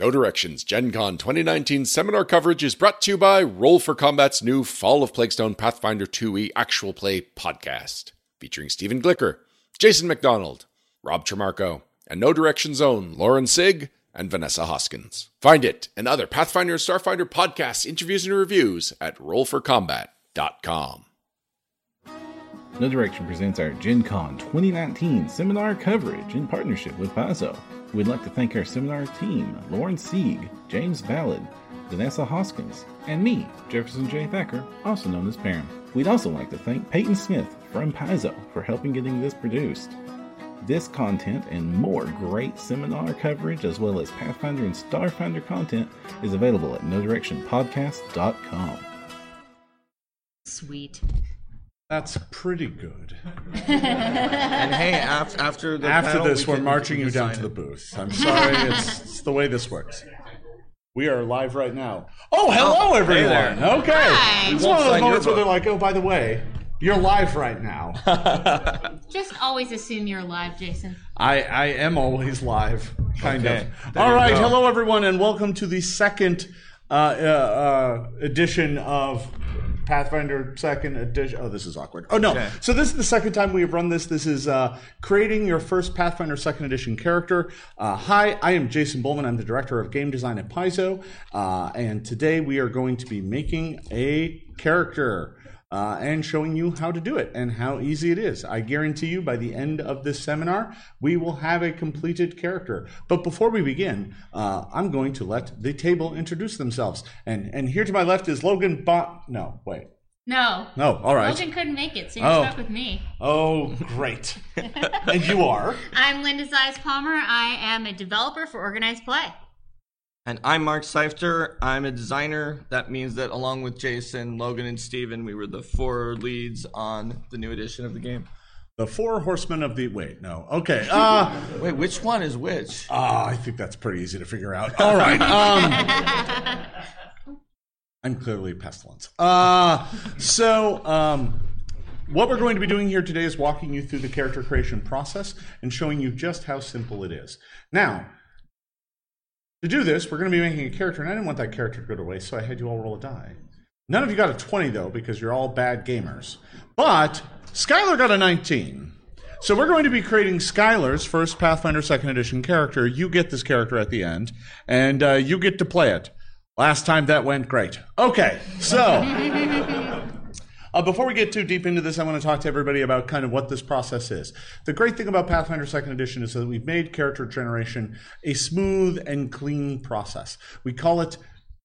No Directions Gen Con 2019 seminar coverage is brought to you by Roll for Combat's new Fall of Plaguestone Pathfinder 2e actual play podcast, featuring Stephen Glicker, Jason McDonald, Rob Tremarco, and No Directions own Lauren Sieg and Vanessa Hoskins. Find it and other Pathfinder and Starfinder podcasts, interviews, and reviews at rollforcombat.com. No Direction presents our Gen Con 2019 seminar coverage in partnership with Paizo. We'd like to thank our seminar team, Lauren Sieg, James Ballard, Vanessa Hoskins, and me, Jefferson J. Thacker, also known as Param. We'd also like to thank Peyton Smith from Paizo for helping getting this produced. This content and more great seminar coverage, as well as Pathfinder and Starfinder content, is available at NoDirectionPodcast.com. Sweet. That's pretty good. And hey, af- after the After panel, this, we we're marching you down sign to the booth. I'm sorry, it's, it's the way this works. We are live right now. Oh, hello, Oh, everyone. there. Okay. Hi. It's one of those moments where they're like, oh, by the way, you're live right now. Just always assume you're alive, Jason. I, I am always live, kind Okay. of. There All you right, go. hello everyone, and welcome to the second uh, uh, uh, edition of Pathfinder Second Edition. Oh, this is awkward. Oh no! Okay. So this is the second time we have run this. This is uh, creating your first Pathfinder Second Edition character. Uh, hi, I am Jason Bulmahn. I'm the director of game design at Paizo, uh, and today we are going to be making a character uh, and showing you how to do it and how easy it is. I guarantee you by the end of this seminar, we will have a completed character. But before we begin, uh, I'm going to let the table introduce themselves. And and here to my left is Logan Bot. No, wait. No. No, all right. Logan couldn't make it, so you're Oh. stuck with me. Oh, great. and you are? I'm Linda Zayas-Palmer. I am a developer for Organized Play. And I'm Mark Seifter. I'm a designer. That means that along with Jason, Logan, and Steven, we were the four leads on the new edition of the game. The Four Horsemen of the. Wait, no. Okay. Uh, Wait, which one is which? Ah, I think that's pretty easy to figure out. All right. Um, I'm clearly pestilence. Uh, so, um, what we're going to be doing here today is walking you through the character creation process and showing you just how simple it is. Now, to do this, we're going to be making a character, and I didn't want that character to go to waste, so I had you all roll a die. None of you got a 20, though, because you're all bad gamers. But Skylar got a 19. So we're going to be creating Skylar's first Pathfinder Second Edition character. You get this character at the end, and uh, you get to play it. Last time that went great. Okay, so uh, before we get too deep into this, I want to talk to everybody about kind of what this process is. The great thing about Pathfinder Second Edition is that we've made character generation a smooth and clean process. We call it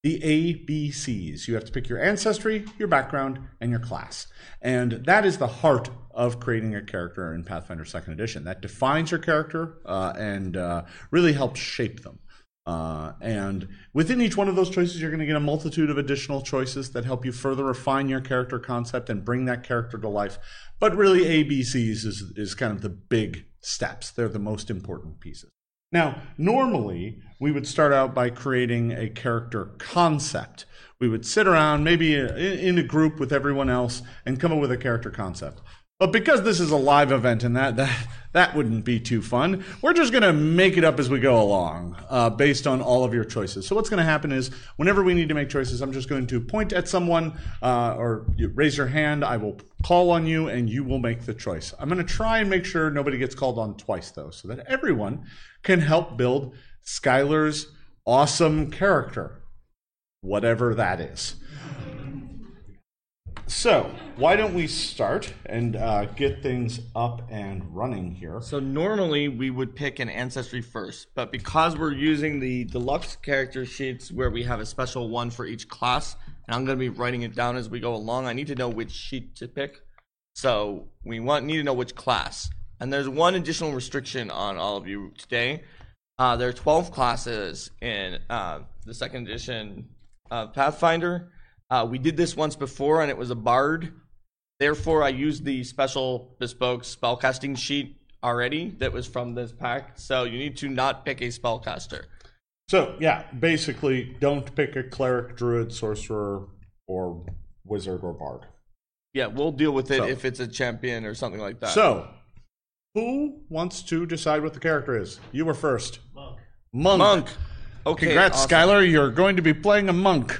the ABCs. You have to pick your ancestry, your background, and your class. And that is the heart of creating a character in Pathfinder Second Edition. That defines your character uh, and uh, really helps shape them. Uh, and within each one of those choices, you're going to get a multitude of additional choices that help you further refine your character concept and bring that character to life. But really, ABCs is, is kind of the big steps, they're the most important pieces. Now, normally, we would start out by creating a character concept. We would sit around, maybe in in a group with everyone else, and come up with a character concept. But because this is a live event and that that, that wouldn't be too fun, we're just going to make it up as we go along uh, based on all of your choices. So what's going to happen is whenever we need to make choices, I'm just going to point at someone uh, or you raise your hand. I will call on you and you will make the choice. I'm going to try and make sure nobody gets called on twice though, so that everyone can help build Skylar's awesome character, whatever that is. So, why don't we start and uh, get things up and running here? So normally we would pick an ancestry first, but because we're using the deluxe character sheets where we have a special one for each class, and I'm going to be writing it down as we go along, I need to know which sheet to pick. So we want need to know which class. And there's one additional restriction on all of you today. Uh, there are 12 classes in uh, the second edition of Pathfinder. Uh, we did this once before, and it was a bard. Therefore, I used the special bespoke spellcasting sheet already that was from this pack. So you need to not pick a spellcaster. So, yeah, basically, don't pick a cleric, druid, sorcerer, or wizard or bard. Yeah, we'll deal with it So- if it's a champion or something like that. So, who wants to decide what the character is? You were first. Monk. Monk. monk. Okay, Congrats, awesome. Skylar. You're going to be playing a monk.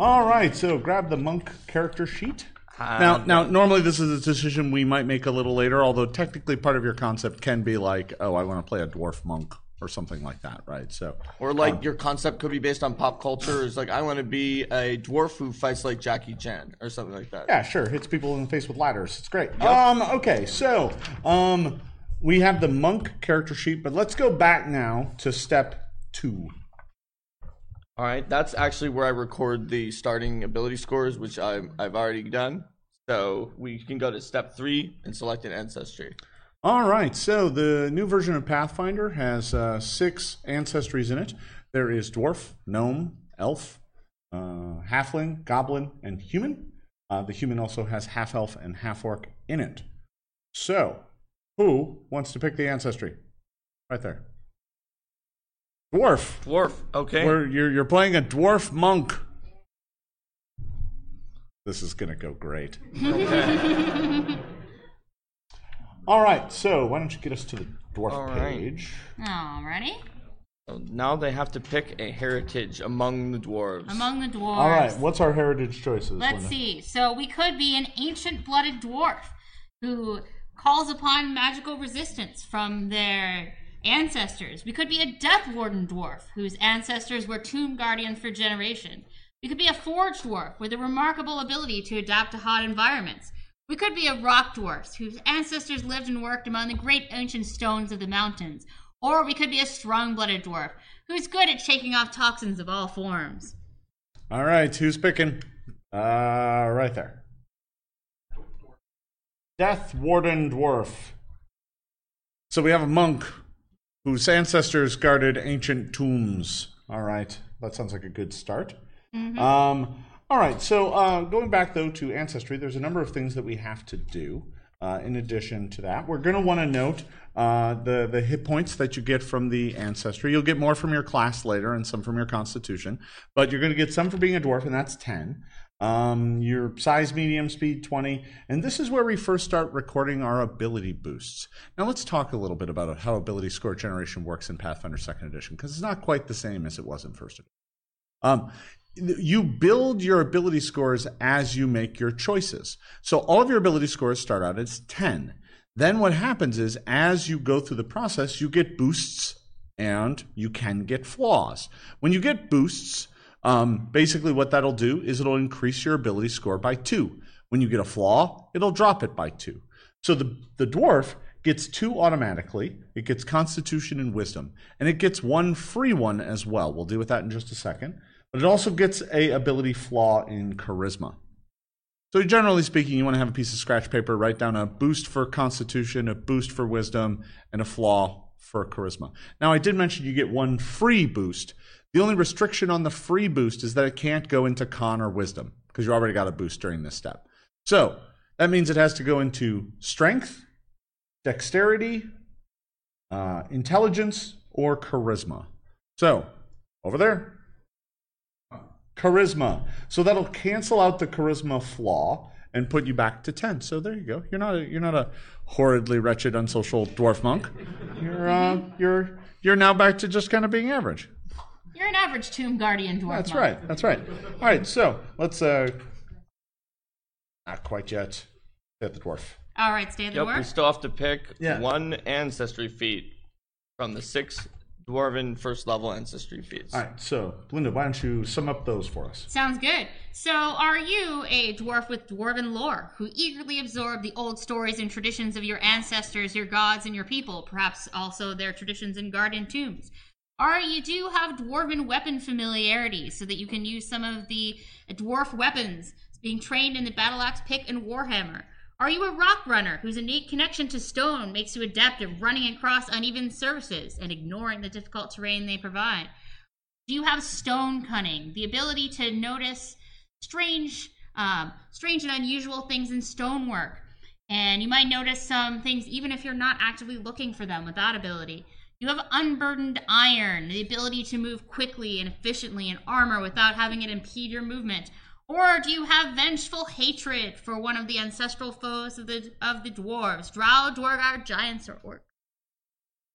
All right, so grab the monk character sheet. now, now, normally this is a decision we might make a little later, although technically part of your concept can be like, oh, I want to play a dwarf monk or something like that, right? So, Or like your concept could be based on pop culture. Is like I want to be a dwarf who fights like Jackie Chan or something like that. yeah, sure, hits people in the face with ladders. It's great. Um, okay, so um, we have the monk character sheet, but let's go back now to step two. All right, that's actually where I record the starting ability scores, which I've I've already done. So we can go to step three and select an ancestry. All right, so the new version of Pathfinder has uh, six ancestries in it. There is dwarf, gnome, elf, uh, halfling, goblin, and human. Uh, the human also has half elf and half orc in it. So, who wants to pick the ancestry? Right there. Dwarf. Dwarf. Okay. Where you're you're playing a dwarf monk. This is gonna go great. All right, so why don't you get us to the dwarf All right. page? Alrighty. So oh, now they have to pick a heritage among the dwarves. Among the dwarves. All right, what's our heritage choices? Let's Linda? see. So we could be an ancient blooded dwarf who calls upon magical resistance from their ancestors. We could be a death warden dwarf whose ancestors were tomb guardians for generations. We could be a forge dwarf with a remarkable ability to adapt to hot environments. We could be a rock dwarf whose ancestors lived and worked among the great ancient stones of the mountains. Or we could be a strong blooded dwarf who's good at shaking off toxins of all forms. All right, who's picking? Uh, right there. Death Warden Dwarf. So we have a monk whose ancestors guarded ancient tombs. All right, that sounds like a good start. Um, all right, so uh, going back though to ancestry, there's a number of things that we have to do. Uh, in addition to that, we're going to want to note uh, the the hit points that you get from the ancestry. You'll get more from your class later and some from your constitution, but you're going to get some for being a dwarf, and that's ten. Um, your size, medium, speed, 20. And this is where we first start recording our ability boosts. Now, let's talk a little bit about how ability score generation works in Pathfinder 2nd Edition, because it's not quite the same as it was in 1st Edition. Um, you build your ability scores as you make your choices. So all of your ability scores start out as 10. Then what happens is as you go through the process, you get boosts and you can get flaws. When you get boosts, um, basically what that'll do is it'll increase your ability score by two. When you get a flaw, it'll drop it by two. So the, the dwarf gets two automatically. It gets constitution and wisdom. And it gets one free one as well. We'll deal with that in just a second. But it also gets a ability flaw in charisma. So generally speaking, you want to have a piece of scratch paper, write down a boost for constitution, a boost for wisdom, and a flaw for charisma. Now I did mention you get one free boost. The only restriction on the free boost is that it can't go into con or wisdom because you already got a boost during this step. So that means it has to go into strength, dexterity, uh, intelligence, or charisma. So over there, charisma. So that'll cancel out the charisma flaw and put you back to 10. So there you go. You're not a, you're not a horridly wretched unsocial dwarf monk. You're uh, you're you're now back to just kind of being average. You're an average tomb guardian dwarf. That's monk. right. That's right. All right. So let's uh, not quite yet. Hit the dwarf. All right, stay the Yep, we still have to pick Yeah. one ancestry feat from the six dwarven first level ancestry feats. All right. So Linda, why don't you sum up those for us? Sounds good. So, are you a dwarf with dwarven lore who eagerly absorb the old stories and traditions of your ancestors, your gods, and your people, perhaps also their traditions in guardian tombs? Or you do have dwarven weapon familiarity so that you can use some of the dwarf weapons being trained in the battle axe, pick, and warhammer? Are you a rock runner whose innate connection to stone makes you adept at running across uneven surfaces and ignoring the difficult terrain they provide? Do you have stone cunning, the ability to notice strange, um, strange and unusual things in stonework? And you might notice some things even if you're not actively looking for them with that ability. You have unburdened iron, the ability to move quickly and efficiently in armor without having it impede your movement. Or do you have vengeful hatred for one of the ancestral foes of the of the dwarves, drow, duergar, giants, or orcs?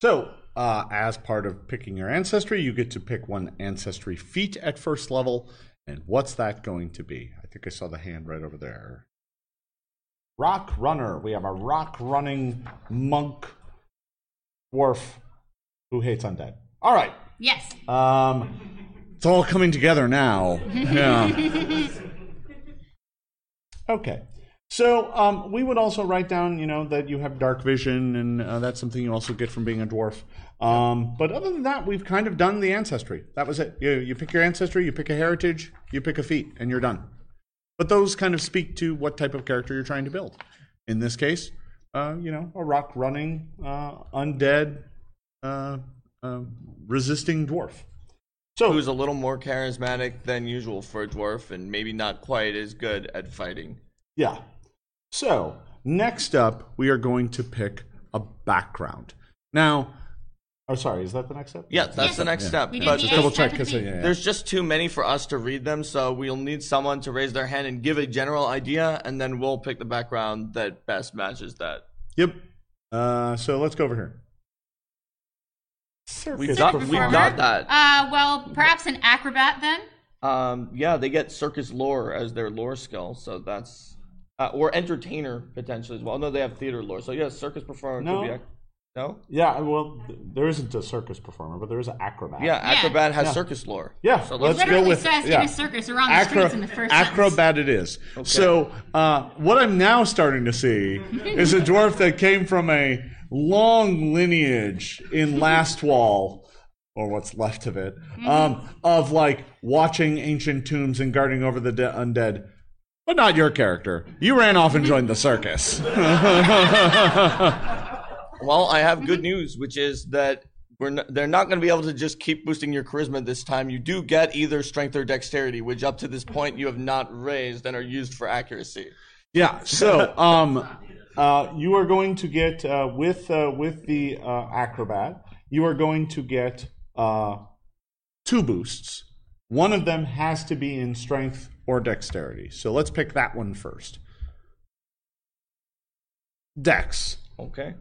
So, uh, as part of picking your ancestry, you get to pick one ancestry feat at first level. And what's that going to be? I think I saw the hand right over there. Rock Runner. We have a rock running monk dwarf who hates undead. All right. Yes. Um, it's all coming together now. Yeah. okay. So um, we would also write down, you know, that you have dark vision, and uh, that's something you also get from being a dwarf. Um, but other than that, we've kind of done the ancestry. That was it. You, you pick your ancestry, you pick a heritage, you pick a feat, and you're done. But those kind of speak to what type of character you're trying to build. In this case, uh, you know, a rock running, uh, undead, uh, uh, resisting dwarf. So Who's a little more charismatic than usual for a dwarf and maybe not quite as good at fighting. Yeah. So, next up, we are going to pick a background. Now, oh, sorry, is that the next step? Yeah, that's Yes. the next step. We But Just double check because yeah, yeah. there's just too many for us to read them, so we'll need someone to raise their hand and give a general idea, and then we'll pick the background that best matches that. Yep. Uh, so let's go over here. We Circus got, we performer. got that. Uh, well, perhaps an acrobat then. Um, yeah, they get circus lore as their lore skill, so that's uh, or entertainer potentially as well. No, they have theater lore, so yeah, circus performer No. could be. ac- No, Yeah, well, th- there isn't a circus performer, but there is an acrobat. yeah, acrobat has Yeah. circus lore. Yeah, so let's let's go Literally with says yeah. in a circus around the Acro- streets in the first sentence. acrobat it is. So uh, what I'm now starting to see is a dwarf that came from a long lineage in Lastwall, or what's left of it, um, of like watching ancient tombs and guarding over the de- undead. But not your character. You ran off and joined the circus. Well, I have good news, which is that we're n- they're not going to be able to just keep boosting your charisma this time. You do get either strength or dexterity, which up to this point you have not raised and are used for accuracy. Yeah. So, um, uh, you are going to get uh, with uh, with the uh, acrobat. You are going to get uh, two boosts. One of them has to be in strength or dexterity. So let's pick that one first. Dex. Okay.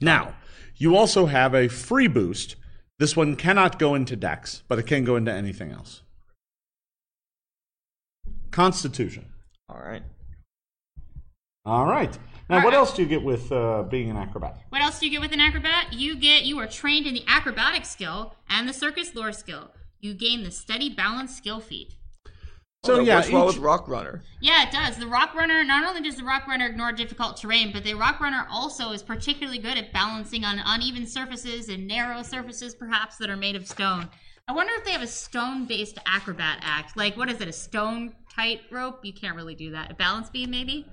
Now, you also have a free boost. This one cannot go into Dex, but it can go into anything else. Constitution. All right. All right. Now, what else do you get with uh, being an acrobat? What else do you get with an acrobat? You get you are trained in the acrobatic skill and the circus lore skill. You gain the steady balance skill feat. So That yeah, works well each- with Rock Runner. Yeah, it does. The Rock Runner, not only does the Rock Runner ignore difficult terrain, but the Rock Runner also is particularly good at balancing on uneven surfaces and narrow surfaces, perhaps, that are made of stone. I wonder if they have a stone based acrobat act. Like, what is it, a stone tightrope? You can't really do that. A balance beam, maybe?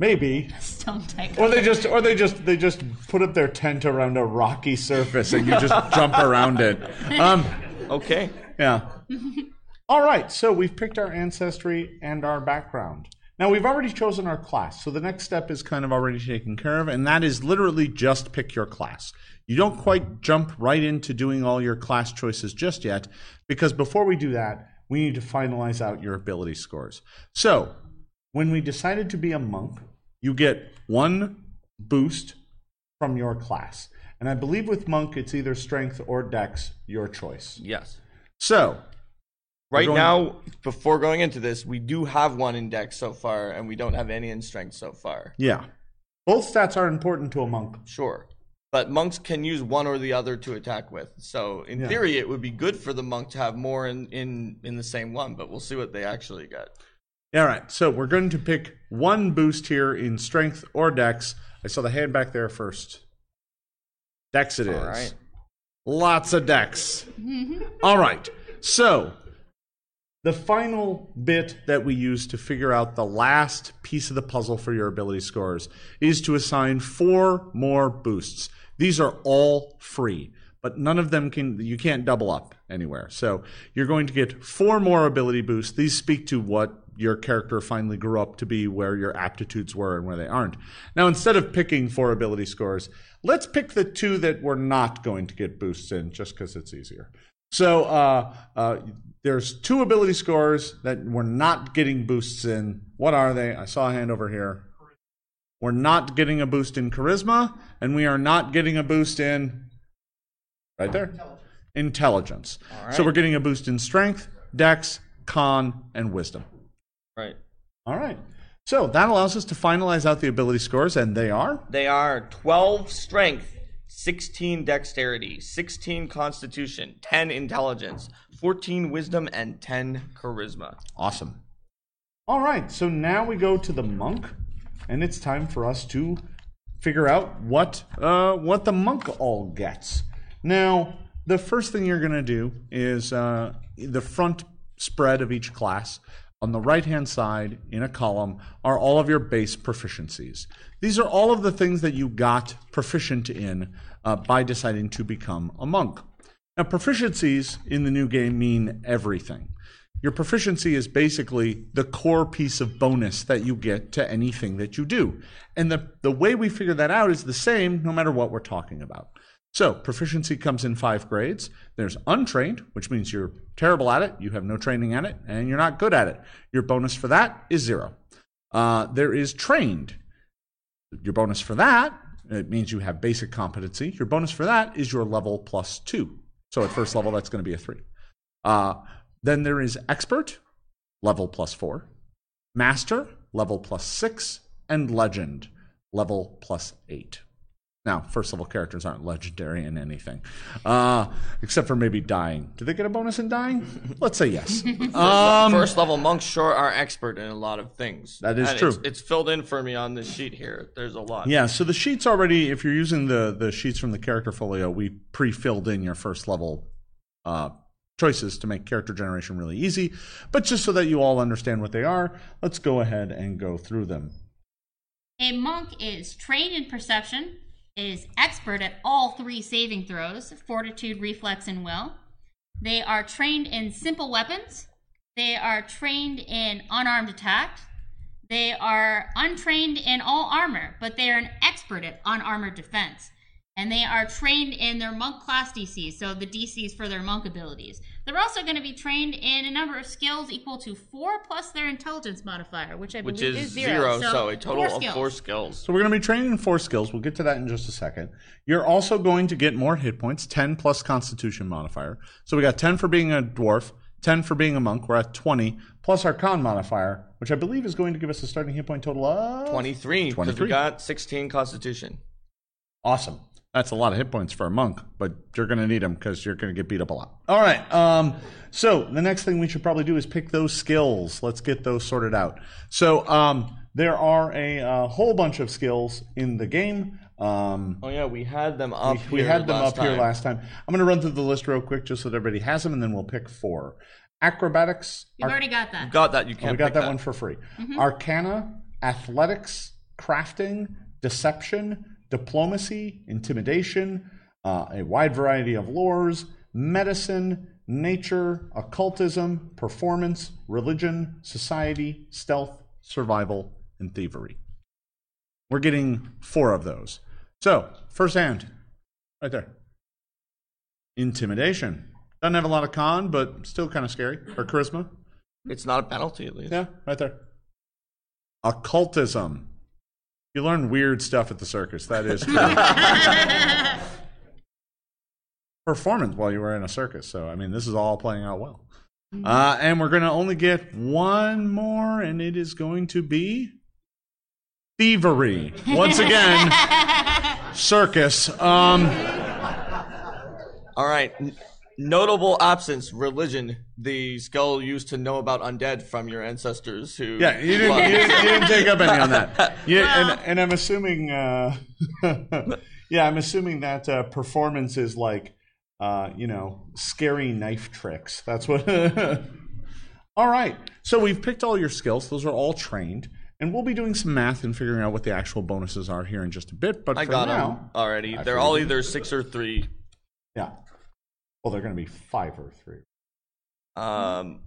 Maybe, Stone tightrope. or they just, or they just, they just put up their tent around a rocky surface and you just jump around it. Um, Okay. yeah. All right. So we've picked our ancestry and our background. Now we've already chosen our class. So the next step is kind of already taken care of, and that is literally just pick your class. You don't quite jump right into doing all your class choices just yet, because before we do that, we need to finalize out your ability scores. So when we decided to be a monk, you get one boost from your class. And I believe with monk, it's either strength or dex, your choice. Yes. So, Right going- now, before going into this, we do have one in dex so far, and we don't have any in strength so far. yeah. Both stats are important to a monk. Sure. But monks can use one or the other to attack with. So in Yeah. theory, it would be good for the monk to have more in, in, in the same one, but we'll see what they actually get. All right. So, we're going to pick one boost here in strength or dex. I saw the hand back there first. Dex it is. All right. Lots of dex. Mm-hmm. All right. So, the final bit that we use to figure out the last piece of the puzzle for your ability scores is to assign four more boosts. These are all free, but none of them can, you can't double up anywhere. So, you're going to get four more ability boosts. These speak to what your character finally grew up to be, where your aptitudes were and where they aren't. Now, instead of picking four ability scores, let's pick the two that we're not going to get boosts in just because it's easier. So uh, uh, there's two ability scores that we're not getting boosts in. What are they? I saw a hand over here. We're not getting a boost in charisma, and we are not getting a boost in right there intelligence. So we're getting a boost in strength, dex, con, and wisdom. Right. All right. So that allows us to finalize out the ability scores, and they are They are 12 strength, 16 dexterity, 16 constitution, 10 intelligence, 14 wisdom, and 10 charisma. awesome. All right. So now we go to the monk, and it's time for us to figure out what uh, what the monk all gets. Now, the first thing you're going to do is uh, the front spread of each class. On the right hand side, in a column, are all of your base proficiencies. These are all of the things that you got proficient in uh, by deciding to become a monk. Now, proficiencies in the new game mean everything. Your proficiency is basically the core piece of bonus that you get to anything that you do. And the, the way we figure that out is the same no matter what we're talking about. So, proficiency comes in five grades. There's untrained, which means you're terrible at it, you have no training at it, and you're not good at it. Your bonus for that is zero. Uh, there is trained. Your bonus for that, it means you have basic competency. Your bonus for that is your level plus two. So, at first level, that's going to be a three. Uh, then there is expert, level plus four, master, level plus six, and legend, level plus eight. Now, first level characters aren't legendary in anything, uh, except for maybe dying. Do they get a bonus in dying? Let's say yes. Um, First level monks sure are expert in a lot of things. That is And true. It's, it's filled in for me on this sheet here. There's a lot. Yeah, so the sheets already, if you're using the the sheets from the character folio, we pre-filled in your first level uh, choices to make character generation really easy. But just so that you all understand what they are, let's go ahead and go through them. A monk is trained in perception, is expert at all three saving throws fortitude, reflex, and will. They are trained in simple weapons. They are trained in unarmed attack. They are untrained in all armor, but they are an expert at unarmored defense. And they are trained in their monk class DCs, so the DCs for their monk abilities. They're also going to be trained in a number of skills equal to four plus their intelligence modifier, which I Which believe is is zero, zero. so, a total four of skills. four skills. So we're going to be training in four skills. We'll get to that in just a second. You're also going to get more hit points, 10 plus constitution modifier. So we got 10 for being a dwarf, 10 for being a monk. We're at 20, plus our con modifier, which I believe is going to give us a starting hit point total of 23, because 23. we got 16 constitution. Awesome. That's a lot of hit points for a monk, but you're going to need them because you're going to get beat up a lot. All right. Um, so the next thing we should probably do is pick those skills. Let's get those sorted out. So um, there are a, uh whole bunch of skills in the game. Um, Oh, yeah, we had them up we, we had them last up here last time. I'm going to run through the list real quick just so that everybody has them, and then we'll pick four. Acrobatics. You've Ar- already got that. Got that. You Oh, can't we got pick that, one for free. Arcana, athletics, crafting, deception, diplomacy, intimidation, uh, a wide variety of lores, medicine, nature, occultism, performance, religion, society, stealth, survival, and thievery. We're getting four of those. So, first hand, right there. Intimidation. Doesn't have a lot of con, but still kind of scary. Or charisma. It's not a penalty, at least. Yeah, right there. Occultism. You learn weird stuff at the circus. That is true. Performance while you were in a circus. So, I mean, this is all playing out well. Uh, and we're going to only get one more, and it is going to be thievery. Once again, circus. Um, All right. N- notable absence, religion, the skull used to know about undead from your ancestors who. Yeah, you didn't, you didn't, you didn't take up any on that. Yeah, and, and I'm assuming, uh, yeah, I'm assuming that uh, performance is like, uh, you know, scary knife tricks. That's what. all right, so we've picked all your skills; those are all trained, and we'll be doing some math and figuring out what the actual bonuses are here in just a bit. But I for got now, them already. I They're all either six or three. yeah. Well, they're going to be five or three. Um,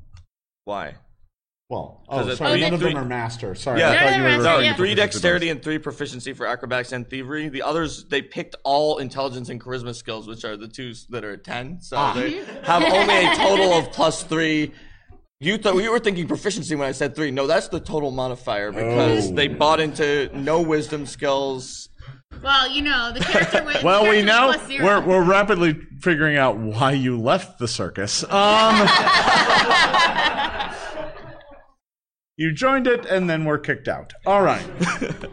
why? Well, oh, sorry, three- none of three- them are master. Sorry, Yeah. I thought you were they're No, yeah. three dexterity and three proficiency for acrobatics and thievery. The others, they picked all intelligence and charisma skills, which are the two that are at 10. So Ah. they have only a total of plus three You thought you were thinking proficiency when I said three. No, that's the total modifier because Oh. they bought into no wisdom skills. Well, you know, the character with Well, we know plus we're we're rapidly figuring out why you left the circus. Um, you joined it and then were kicked out. All right.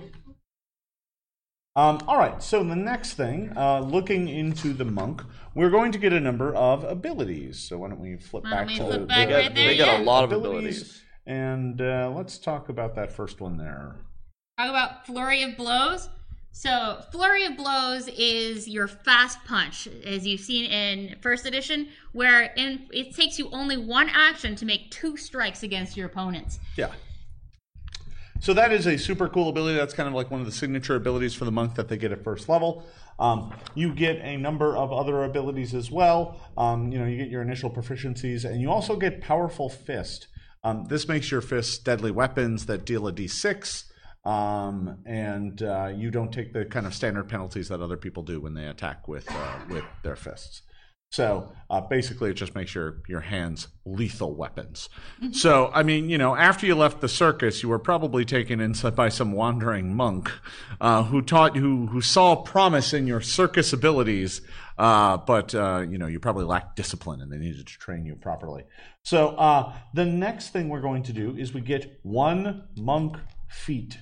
um, all right. So the next thing, uh, looking into the monk, we're going to get a number of abilities. So why don't we flip Why back we to flip the, back the- right there? They got yeah. a lot of abilities. abilities. And uh, let's talk about that first one there. Talk about flurry of blows. So, flurry of blows is your fast punch, as you've seen in first edition, where in, it takes you only one action to make two strikes against your opponents. Yeah. So that is a super cool ability. That's kind of like one of the signature abilities for the monk that they get at first level. Um, you get a number of other abilities as well. Um, you know, you get your initial proficiencies, and you also get powerful fist. Um, this makes your fists deadly weapons that deal a d6, um, and uh, you don't take the kind of standard penalties that other people do when they attack with uh, with their fists. So uh, basically, it just makes your your hands lethal weapons. So I mean, you know, after you left the circus, you were probably taken in by some wandering monk uh, who taught who who saw promise in your circus abilities, uh, but uh, you know, you probably lacked discipline, and they needed to train you properly. So uh, the next thing we're going to do is we get one monk feat.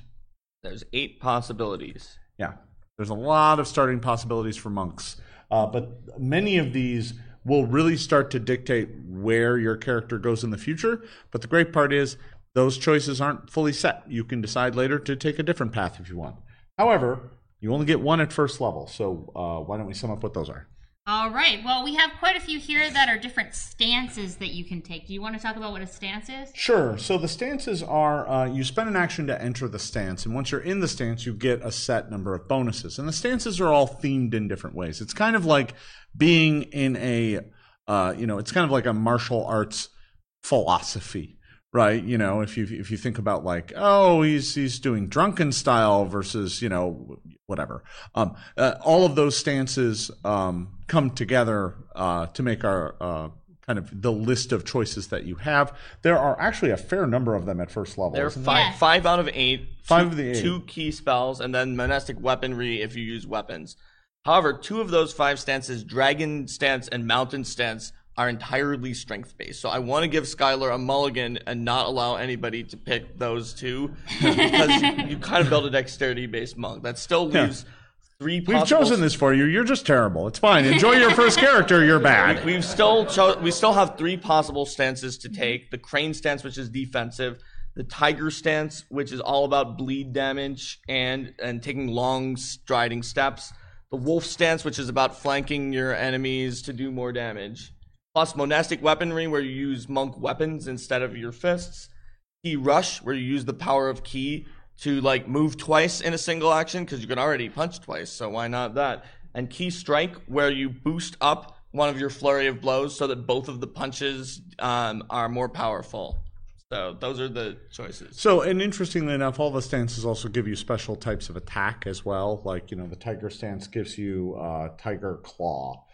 There's eight possibilities. Yeah, there's a lot of starting possibilities for monks, uh, but many of these will really start to dictate where your character goes in the future. But the great part is those choices aren't fully set. You can decide later to take a different path if you want. However, you only get one at first level, so uh, why don't we sum up what those are? All right. Well, we have quite a few here that are different stances that you can take. Do you want to talk about what a stance is? Sure. So the stances are uh, you spend an action to enter the stance, and once you're in the stance, you get a set number of bonuses. And the stances are all themed in different ways. It's kind of like being in a, uh, you know, it's kind of like a martial arts philosophy. Right, you know, if you if you think about like, oh, he's he's doing drunken style versus you know whatever, um, uh, all of those stances um, come together uh, to make our uh, kind of the list of choices that you have. There are actually a fair number of them at first level. There are five, Yeah. five out of eight. Five two, of the eight. Two ki spells, and then monastic weaponry if you use weapons. However, two of those five stances, Dragon Stance and Mountain Stance, are entirely strength based. So I want to give Skylar a mulligan and not allow anybody to pick those two because you kind of build a dexterity based monk. That still leaves three We've chosen this for you. You're just terrible. It's fine. Enjoy your first character. You're bad. We've still cho- we still have three possible stances to take: the crane stance, which is defensive, the tiger stance, which is all about bleed damage and and taking long striding steps, the wolf stance, which is about flanking your enemies to do more damage, plus monastic weaponry, where you use monk weapons instead of your fists, ki rush, where you use the power of ki to like move twice in a single action because you can already punch twice, so why not that? And ki strike, where you boost up one of your flurry of blows so that both of the punches um, are more powerful. So those are the choices. So, and interestingly enough, all the stances also give you special types of attack as well. Like, you know, the tiger stance gives you uh, tiger claw.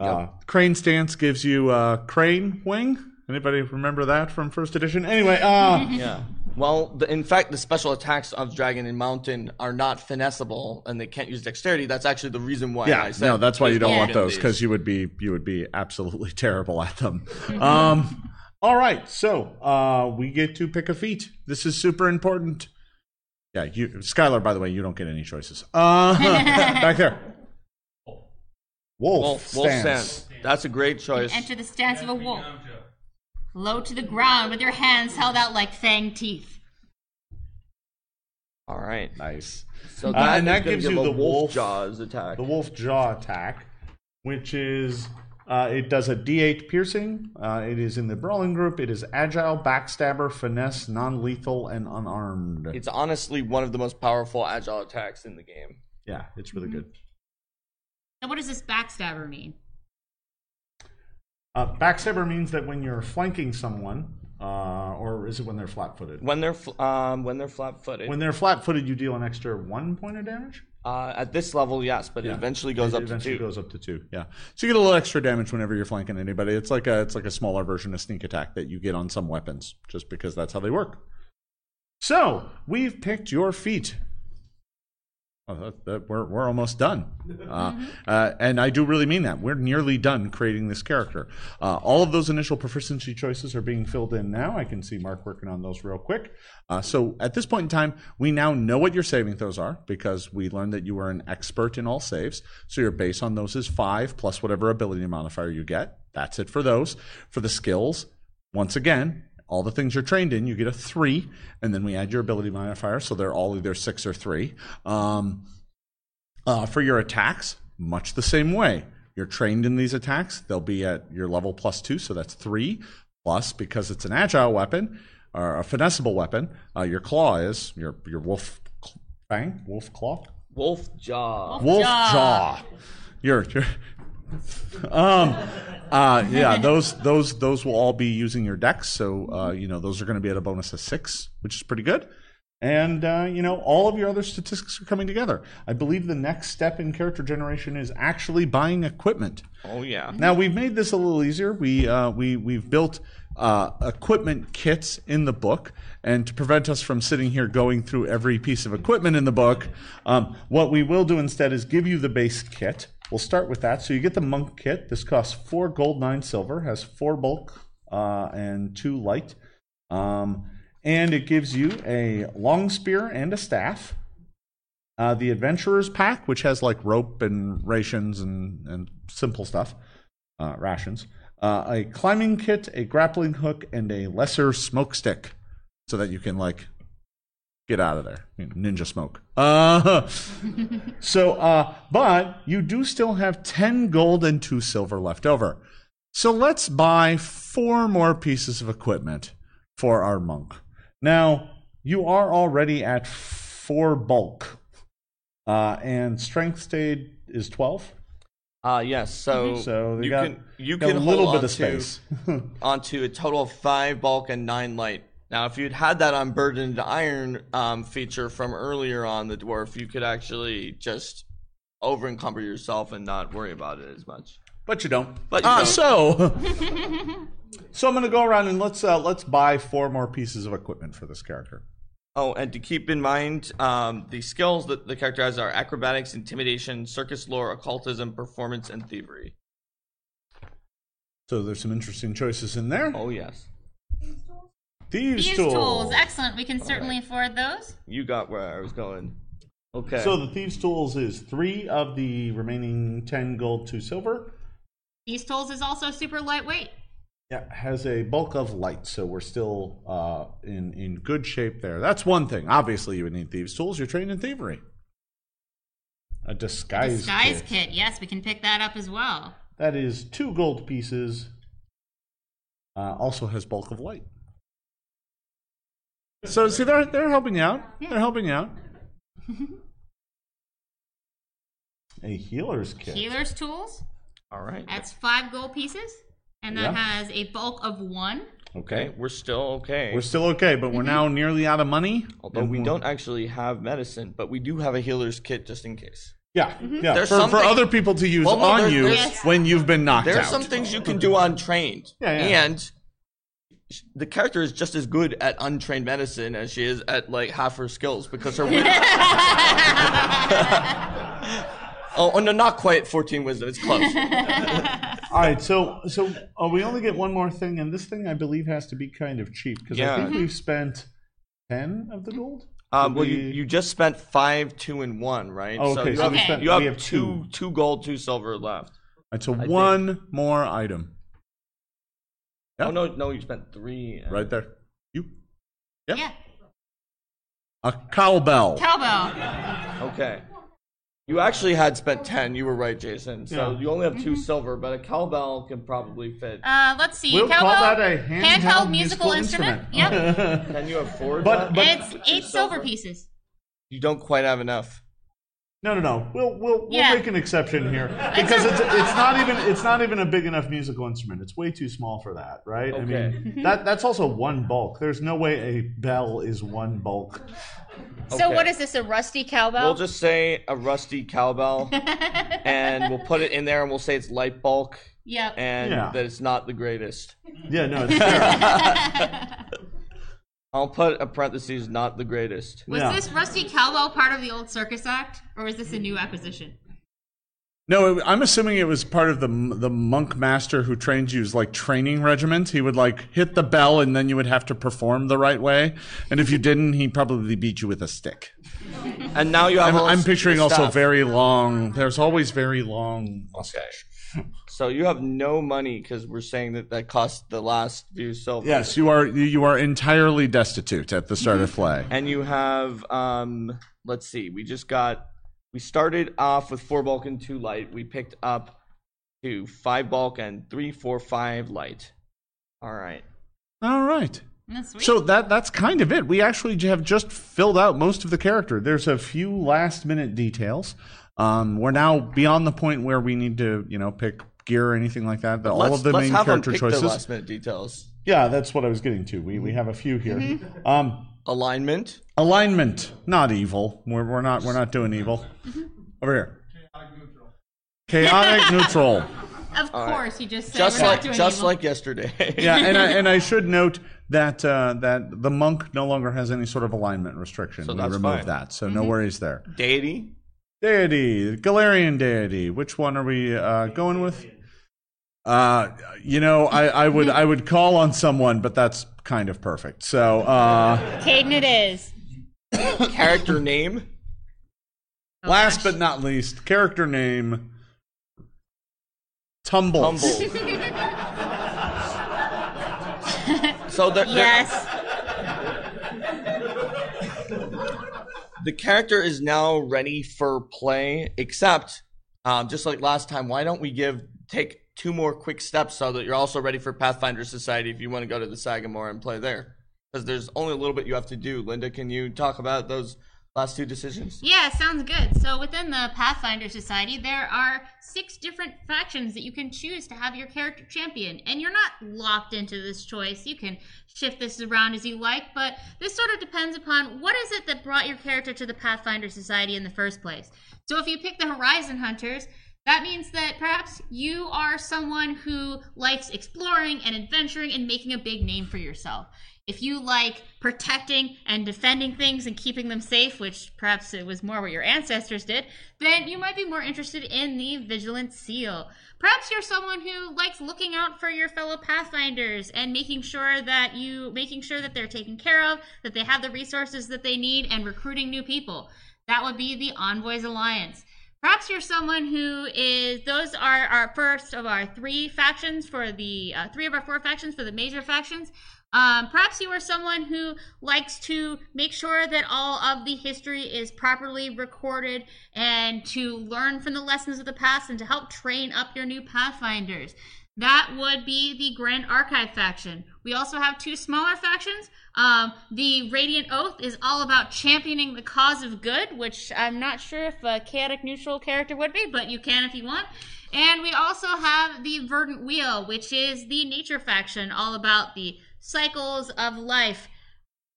Uh, Crane stance gives you uh, crane wing. Anybody remember that from first edition? Anyway, uh, Yeah. Well, the, in fact, the special attacks of Dragon and Mountain are not finessable, and they can't use dexterity. That's actually the reason why I yeah, said no, that's why you don't want those because you would be you would be absolutely terrible at them. um, all right, so uh, we get to pick a feat. This is super important. Yeah, you, Skylar. By the way, you don't get any choices. Uh, back there. Wolf, Wolf, wolf stance. stance. That's a great choice. Enter the stance of a wolf. Low to the ground with your hands held out like fang teeth. All right. Nice. So Uh, that, and that gives give you the wolf, wolf- jaws attack. The wolf jaw attack, which is uh, it does a D8 piercing. Uh, it is in the brawling group. It is agile, backstabber, finesse, non-lethal, and unarmed. It's honestly one of the most powerful agile attacks in the game. yeah, it's really good. So, what does this backstabber mean? Uh, backstabber means that when you're flanking someone, uh, or is it when they're flat-footed? When they're fl- um when they're flat-footed, When they're flat-footed, you deal an extra one point of damage. Uh, at this level, yes, but it eventually goes It up eventually to two. goes up to two. Yeah, so you get a little extra damage whenever you're flanking anybody. It's like a it's like a smaller version of sneak attack that you get on some weapons, just because that's how they work. So we've picked your feat. Oh, that, we're we're almost done, uh, uh, and I do really mean that. We're nearly done creating this character. Uh, all of those initial proficiency choices are being filled in now. I can see Mark working on those real quick. Uh, so at this point in time, we now know what your saving throws are because we learned that you are an expert in all saves. So your base on those is five plus whatever ability modifier you get. That's it for those. For the skills, once again, all the things you're trained in, you get a three, and then we add your ability modifier, so they're all either six or three. Um, uh, for your attacks, much the same way. You're trained in these attacks; they'll be at your level plus two, so that's three. Plus, because it's an agile weapon or a finessable weapon, uh, your claw is your your wolf cl- fang, wolf claw, Wolf jaw. wolf jaw. jaw. You're, you're um uh yeah those those those will all be using your dex so uh you know those are going to be at a bonus of six which is pretty good and uh, you know all of your other statistics are coming together i believe the next step in character generation is actually buying equipment Oh yeah. now we've made this a little easier. We uh, we we've built uh, equipment kits in the book, and to prevent us from sitting here going through every piece of equipment in the book, um, what we will do instead is give you the base kit. We'll start with that. So you get the monk kit. This costs four gold, nine silver, has four bulk uh, and two light, um, and it gives you a long spear and a staff. Uh, the Adventurer's Pack, which has like rope and rations and, and simple stuff, uh, rations. Uh, a climbing kit, a grappling hook, and a lesser smoke stick, so that you can like get out of there. Ninja smoke. Uh, so, uh, but you do still have ten gold and two silver left over. So let's buy four more pieces of equipment for our monk. Now, you are already at four bulk. Uh, and strength stayed is 12. Uh yes. So, So you got, can you got can a little hold bit of onto- space. onto a total of five bulk and nine light. Now, if you'd had that unburdened iron um, feature from earlier on the dwarf, you could actually just over encumber yourself and not worry about it as much. but you don't. But you Ah, don't. so so I'm going to go around and let's uh, let's buy four more pieces of equipment for this character. Oh, and to keep in mind, um, the skills that the character has are acrobatics, intimidation, circus lore, occultism, performance, and thievery. So there's some interesting choices in there. Oh yes, Thieves, These tools. tools, excellent. We can certainly afford those. you got where I was going. Okay. So the thieves tools is three of the remaining ten gold, two silver. These tools is also super lightweight. Yeah, has a bulk of light, so we're still uh, in in good shape there. That's one thing. Obviously, you would need thieves tools. You're trained in thievery. A disguise, Disguise kit. kit. Yes, we can pick that up as well. That is two gold pieces. Uh, also has bulk of light. So see, they're they're helping you out. They're helping you out. a healer's kit. Healer's tools. all right. That's five gold pieces, and that Yeah. has a bulk of one. Okay, Okay, we're still okay. we're still okay, but we're mm-hmm. now nearly out of money. Although And we we're- don't actually have medicine, but we do have a healer's kit just in case. Yeah, mm-hmm. yeah. There's For, for something- other people to use Well, no, on there- you there's- when you've been knocked out. There are out. some things you can do untrained. Yeah, yeah. And the character is just as good at untrained medicine as she is at like half her skills because her wi- oh, oh no, not quite 14 wisdom. It's close. All right, so so uh, we only get one more thing, and this thing I believe has to be kind of cheap because Yeah. I think we've spent ten of the gold. Um, Did well, you, we- you just spent five, two, and one, right? Oh, so okay, you so have, we spent- you have, we have two, two. two gold, two silver left. Right, so think- one more item Yep. Oh no, no, you spent three. and- right there. You Yep. Yeah. a cowbell. Cowbell. Okay. You actually had spent 10. You were right, Jason. So Yeah. you only have 2 silver, but a cowbell can probably fit. Uh, let's see. We'll Cowbell. call that a handheld, musical, instrument. Yep. Can you afford But- that? but- it's eight silver pieces. You don't quite have enough. No, no, no. We'll we'll, we'll make an exception here because it's it's not even it's not even a big enough musical instrument. It's way too small for that, right? Okay. I mean, mm-hmm. that that's also one bulk. There's no way a bell is one bulk. So what is this? A rusty cowbell? We'll just say a rusty cowbell, and we'll put it in there, and we'll say it's light bulk, Yep. and Yeah. that it's not the greatest. Yeah, no, it's fair. I'll put a parentheses, not the greatest. was Yeah. this rusty cowbell part of the old circus act, or was this a new acquisition? No, it- I'm assuming it was part of the the monk master who trained you's like training regiment. He would like hit the bell and then you would have to perform the right way. And if you didn't, he'd probably beat you with a stick. And now you have. I'm, all I'm picturing also staff. very long. There's always very long mustache. So you have no money because we're saying that that cost the last few silver. Yes, you are. You are entirely destitute at the start of play. And you have, um, let's see, we just got, we started off with four bulk and two light. We picked up to five bulk and three, four, five light. All right. All right. That's sweet. So that that's kind of it. We actually have just filled out most of the character. There's a few last minute details. Um, we're now beyond the point where we need to, you know, pick gear or anything like that. The, all let's, of the let's main have them character pick choices. the last minute details. Yeah, that's what I was getting to. We we have a few here. Mm-hmm. Um, Alignment. alignment, not evil. We're we're not we're not doing evil. Over here. Chaotic neutral. of course, you just said Just we're like, not doing just evil. like yesterday. Yeah, and I, and I should note that uh, that the monk no longer has any sort of alignment restriction. So we that's removed fine. that, so Mm-hmm. no worries there. Deity. Deity, Golarion deity. Which one are we uh, going with? Uh, you know, I, I would I would call on someone, but that's kind of perfect. So, uh, Cayden, it is. Character name. Oh, last gosh. but not least, character name Tumbles. Humble. so the, the- Yes. The character is now ready for play, except um, just like last time, why don't we give take two more quick steps so that you're also ready for Pathfinder Society if you want to go to the Sagamore and play there? Because there's only a little bit you have to do. Linda, can you talk about those last two decisions? Yeah, sounds good. So within the Pathfinder Society, there are six different factions that you can choose to have your character champion. And you're not locked into this choice. You can shift this around as you like, but this sort of depends upon what is it that brought your character to the Pathfinder Society in the first place. So if you pick the Horizon Hunters, that means that perhaps you are someone who likes exploring and adventuring and making a big name for yourself. If you like protecting and defending things and keeping them safe, which perhaps it was more what your ancestors did, then you might be more interested in the Vigilant Seal. Perhaps you're someone who likes looking out for your fellow pathfinders and making sure that you making sure that they're taken care of, that they have the resources that they need and recruiting new people. That would be the Envoys Alliance. Perhaps you're someone who is. Those are our first of our three factions for the uh, three of our four factions for the major factions. Um, perhaps you are someone who likes to make sure that all of the history is properly recorded and to learn from the lessons of the past and to help train up your new Pathfinders. That would be the Grand Archive faction. We also have two smaller factions. Um, the Radiant Oath is all about championing the cause of good, which I'm not sure if a chaotic neutral character would be, but you can if you want. And we also have the Verdant Wheel, which is the nature faction, all about the cycles of life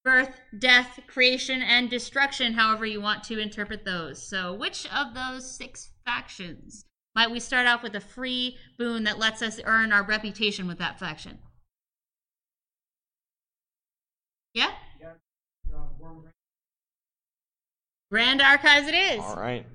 birth, death, creation, and destruction, however you want to interpret those. So, which of those six factions might we start off with a free boon that lets us earn our reputation with that faction? Yeah? Grand Archives it is. All right.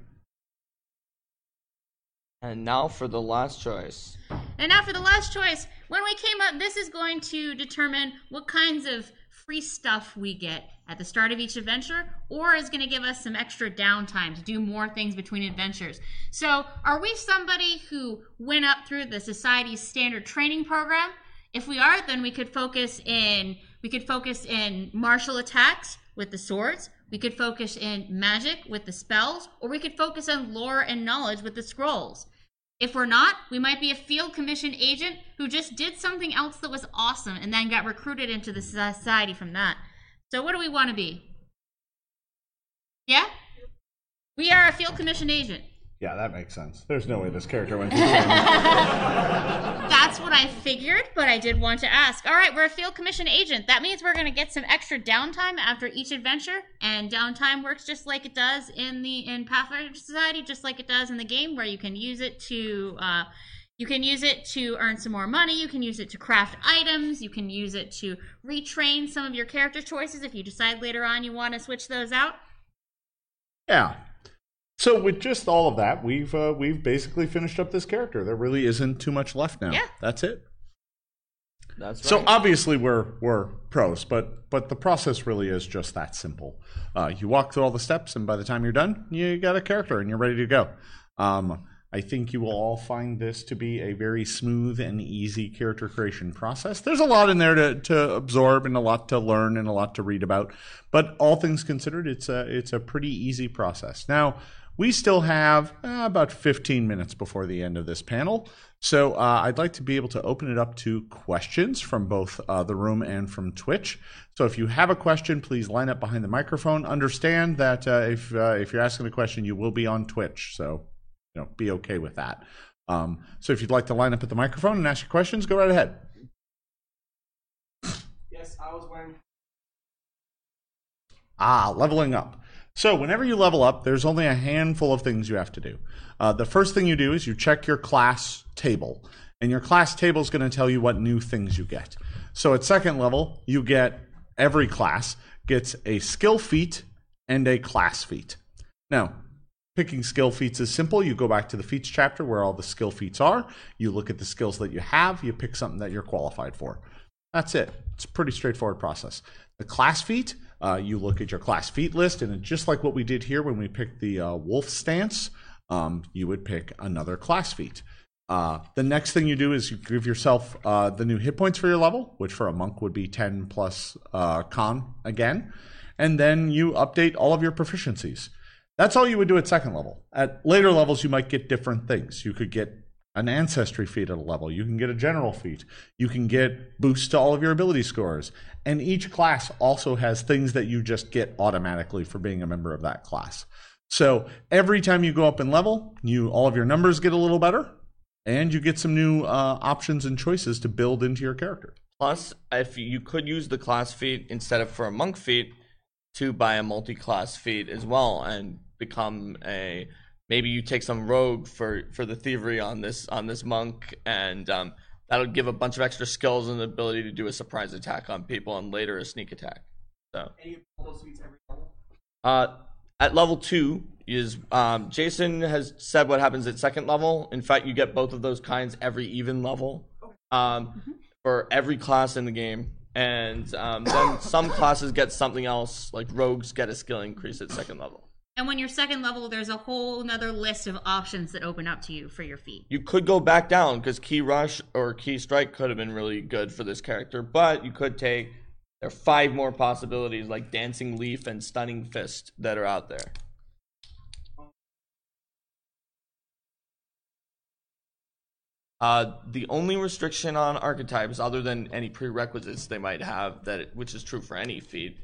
And now for the last choice. And now for the last choice. When we came up, this is going to determine what kinds of free stuff we get at the start of each adventure, or is going to give us some extra downtime to do more things between adventures. So, are we somebody who went up through the society's standard training program? If we are, then we could focus in we could focus in martial attacks with the swords. We could focus in magic with the spells, or we could focus on lore and knowledge with the scrolls. If we're not, we might be a field commission agent who just did something else that was awesome and then got recruited into the society from that. So, what do we want to be? Yeah? We are a field commission agent. Yeah, that makes sense. There's no way this character went through. training. That's what I figured, but I did want to ask. All right, we're a field commission agent. That means we're going to get some extra downtime after each adventure, and downtime works just like it does in the in Pathfinder Society, just like it does in the game, where you can use it to uh, you can use it to earn some more money. You can use it to craft items. You can use it to retrain some of your character choices if you decide later on you want to switch those out. yeah. So with just all of that, we've uh, we've basically finished up this character. There really isn't too much left now. Yeah. That's it. That's So obviously we're we're pros, but but the process really is just that simple. Uh, you walk through all the steps, and by the time you're done, you got a character and you're ready to go. Um, I think you will all find this to be a very smooth and easy character creation process. There's a lot in there to, to absorb and a lot to learn and a lot to read about, but all things considered, it's a it's a pretty easy process. Now we still have uh, about 15 minutes before the end of this panel. So uh, I'd like to be able to open it up to questions from both uh, the room and from Twitch. So if you have a question, please line up behind the microphone. Understand that uh, if uh, if you're asking a question, you will be on Twitch. So you know, be okay with that. Um, so if you'd like to line up at the microphone and ask your questions, go right ahead. Yes, I was wearing. Ah, leveling up. So, whenever you level up, there's only a handful of things you have to do. Uh, the first thing you do is you check your class table, and your class table is going to tell you what new things you get. So, at second level, you get every class gets a skill feat and a class feat. Now, picking skill feats is simple. You go back to the feats chapter where all the skill feats are. You look at the skills that you have. You pick something that you're qualified for. That's it. It's a pretty straightforward process. The class feat, uh, you look at your class feat list, and just like what we did here when we picked the uh, wolf stance, um, you would pick another class feat. Uh, the next thing you do is you give yourself uh, the new hit points for your level, which for a monk would be 10 plus uh, con again. And then you update all of your proficiencies. That's all you would do at second level. At later levels, you might get different things. You could get an ancestry feat at a level. You can get a general feat. You can get boosts to all of your ability scores. And each class also has things that you just get automatically for being a member of that class. So every time you go up in level, you all of your numbers get a little better, and you get some new uh, options and choices to build into your character. Plus, if you could use the class feat instead of for a monk feat to buy a multi-class feat as well and become a maybe you take some rogue for for the thievery on this on this monk and um, that'll give a bunch of extra skills and the ability to do a surprise attack on people and later a sneak attack. So Any of those suites every level. uh, at level two is um, Jason has said what happens at second level. In fact, you get both of those kinds every even level um, for every class in the game, and um, then some classes get something else. Like rogues get a skill increase at second level. And when you're second level, there's a whole another list of options that open up to you for your feet. You could go back down because ki rush or ki strike could have been really good for this character, but you could take. There are five more possibilities like dancing leaf and stunning fist that are out there. Uh, the only restriction on archetypes, other than any prerequisites they might have, that which is true for any feat,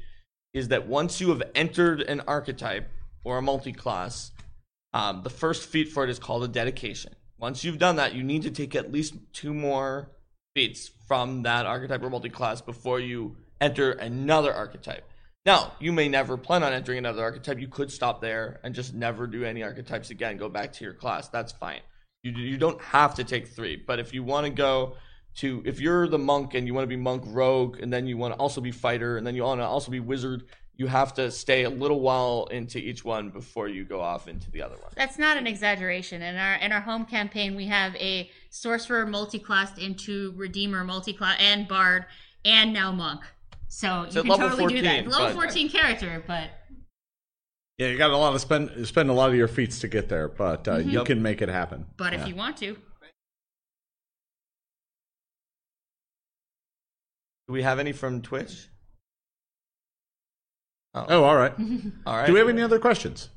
is that once you have entered an archetype or a multi-class, um, the first feat for it is called a dedication. Once you've done that, you need to take at least two more feats from that archetype or multi-class before you enter another archetype. Now, you may never plan on entering another archetype. You could stop there and just never do any archetypes again. Go back to your class. That's fine. You you don't have to take three, but if you want to go to if you're the monk and you want to be monk rogue and then you want to also be fighter and then you want to also be wizard, you have to stay a little while into each one before you go off into the other one. That's not an exaggeration. In our in our home campaign, we have a sorcerer multi-classed into redeemer multi-class and bard and now monk. So you So can level totally do that. 14, Level but- 14 character, but Yeah, you got a lot of spend spend a lot of your feats to get there, but uh, you can make it happen. but Yeah. if you want to, Do we have any from Twitch? Oh, all right. All right. Do we have any other questions?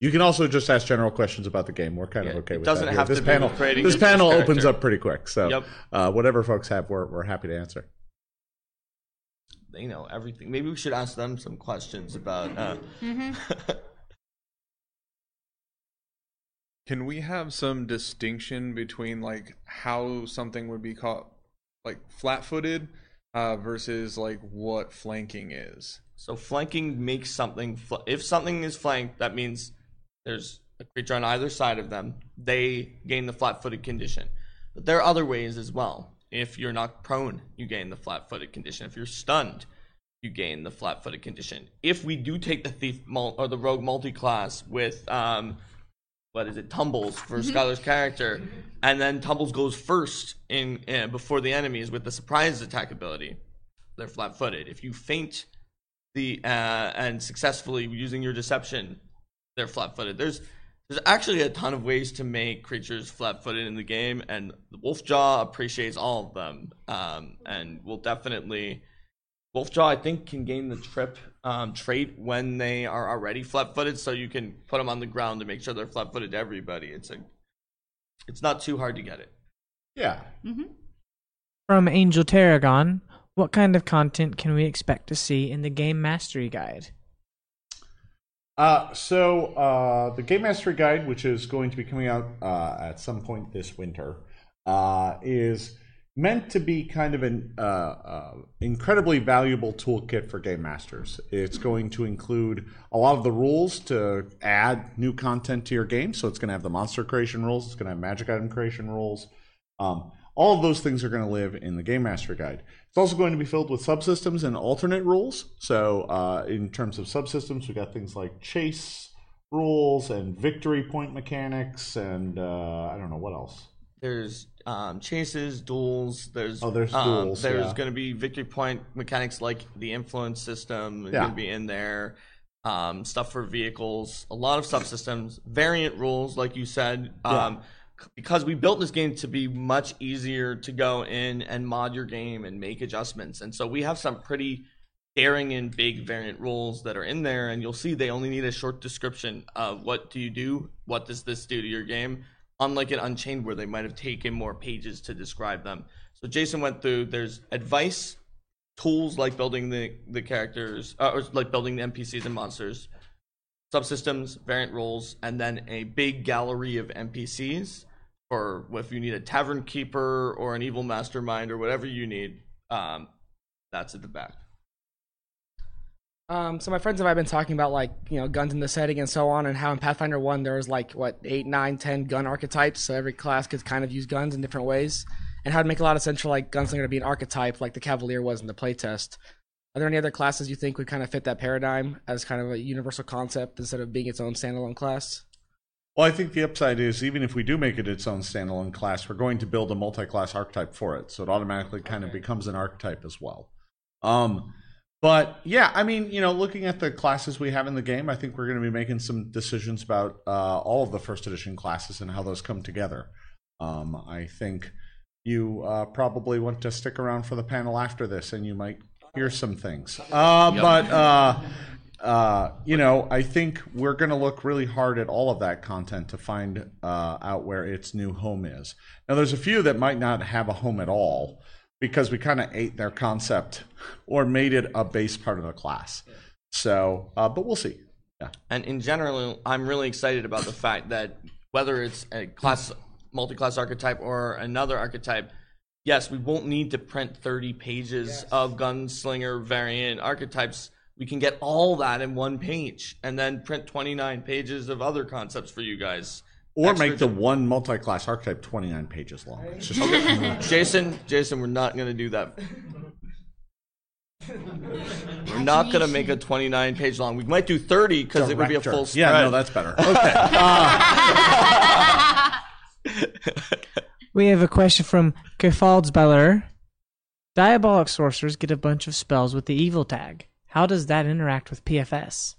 You can also just ask general questions about the game. We're kind of okay it with doesn't that. here. have this to be panel, with this this panel character. opens up pretty quick. So, Yep. uh, whatever folks have, we're, we're happy to answer. They know everything. Maybe we should ask them some questions about. Uh, Can we have some distinction between like how something would be called like flat-footed uh, versus like what flanking is? So flanking makes something. Fl- if something is flanked, that means there's a creature on either side of them. They gain the flat-footed condition. But there are other ways as well. If you're not prone, you gain the flat-footed condition. If you're stunned, you gain the flat-footed condition. If we do take the thief mul- or the rogue multi-class with um, what is it, Tumbles for Skylar's character, and then Tumbles goes first in uh, before the enemies with the surprise attack ability. They're flat-footed. If you feint the uh, and successfully using your deception, they're flat-footed. There's there's actually a ton of ways to make creatures flat-footed in the game, and the Wolfjaw appreciates all of them, um, and will definitely. Wolfjaw, I think, can gain the trip um, trait when they are already flat-footed, so you can put them on the ground to make sure they're flat-footed to everybody. It's a, it's not too hard to get it. Yeah. Mm-hmm. From Angel Tarragon, what kind of content can we expect to see in the Game Mastery Guide? Uh, so uh, the Game Mastery Guide, which is going to be coming out uh, at some point this winter, uh, is meant to be kind of an uh, uh, incredibly valuable toolkit for game masters. It's going to include a lot of the rules to add new content to your game. So it's going to have the monster creation rules. It's going to have magic item creation rules. Um, all of those things are going to live in the Game Master Guide. It's also going to be filled with subsystems and alternate rules. So, uh, in terms of subsystems, we've got things like chase rules and victory point mechanics, and uh, I don't know what else. There's um, chases, duels. There's Oh, there's um, duels, There's yeah. going to be victory point mechanics like the influence system is Yeah. going to be in there. Um, stuff for vehicles, a lot of subsystems, variant rules, like you said. Um, Because we built this game to be much easier to go in and mod your game and make adjustments, and so we have some pretty daring and big variant rules that are in there, and you'll see they only need a short description of what do you do, what does this do to your game, unlike an Unchained where they might have taken more pages to describe them. So Jason went through. There's advice, tools like building the the characters, uh, or like building the NPCs and monsters, subsystems, variant roles, and then a big gallery of NPCs. Or if you need a tavern keeper or an evil mastermind or whatever you need, um, that's at the back. Um, so my friends and I have been talking about like you know guns in the setting and so on, and how in Pathfinder One there was like what eight, nine, ten gun archetypes. So every class could kind of use guns in different ways, and how to make a lot of sense for like gunslinger to be an archetype like the Cavalier was in the playtest. Are there any other classes you think would kind of fit that paradigm as kind of a universal concept instead of being its own standalone class? Well, I think the upside is even if we do make it its own standalone class, we're going to build a multi-class archetype for it, so it automatically kind of becomes an archetype as well. Um, but yeah, I mean, you know, looking at the classes we have in the game, I think we're going to be making some decisions about uh, all of the first edition classes and how those come together. Um, I think you uh, probably want to stick around for the panel after this, and you might hear some things. Uh, But uh, uh, you know, I think we're going to look really hard at all of that content to find uh, out where its new home is. Now, there's a few that might not have a home at all because we kind of ate their concept or made it a base part of the class. So, uh, but we'll see. Yeah. And in general, I'm really excited about the fact that whether it's a class, multi-class archetype or another archetype, yes, we won't need to print 30 pages of gunslinger variant archetypes. We can get all that in one page, and then print 29 pages of other concepts for you guys. Or Extra make the one multi-class archetype 29 pages long. It's just mm. Jason, Jason, we're not gonna do that. We're not gonna make a 29 page long. We might do 30 because it would be a full spread. Yeah, no, that's better. Okay. We have a question from Kefaldsbeller. Diabolic sorcerers get a bunch of spells with the evil tag. How does that interact with PFS?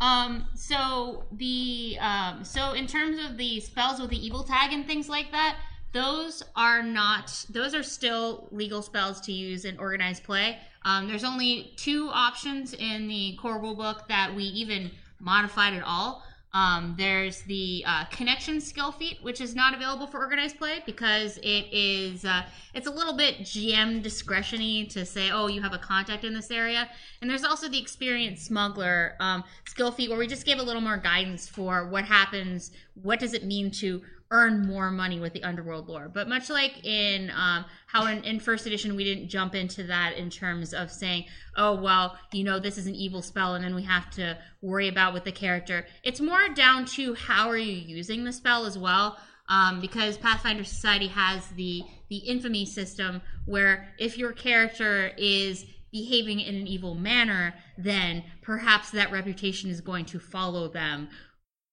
Um, so the um, so in terms of the spells with the evil tag and things like that, those are not those are still legal spells to use in organized play. Um, there's only two options in the core rulebook that we even modified at all. Um, there's the uh, connection skill feat, which is not available for organized play because it is uh, it's a little bit GM discretiony to say, oh, you have a contact in this area. And there's also the experienced smuggler um, skill feat, where we just gave a little more guidance for what happens, what does it mean to earn more money with the underworld lore. But much like in um, how in, in first edition we didn't jump into that in terms of saying, oh well, you know this is an evil spell, and then we have to worry about with the character. It's more down to how are you using the spell as well. Um, because Pathfinder Society has the the infamy system where if your character is behaving in an evil manner, then perhaps that reputation is going to follow them